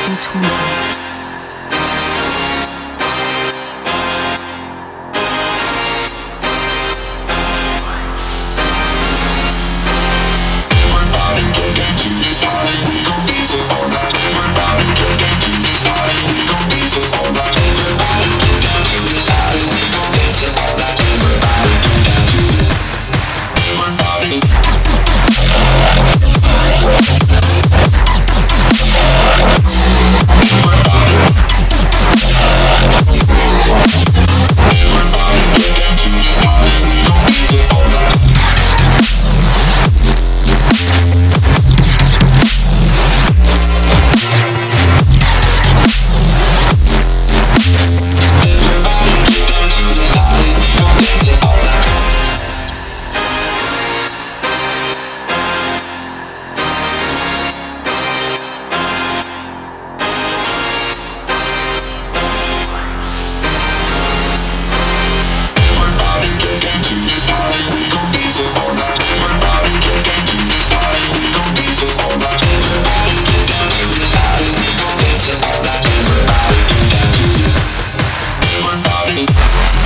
心痛着。Bye.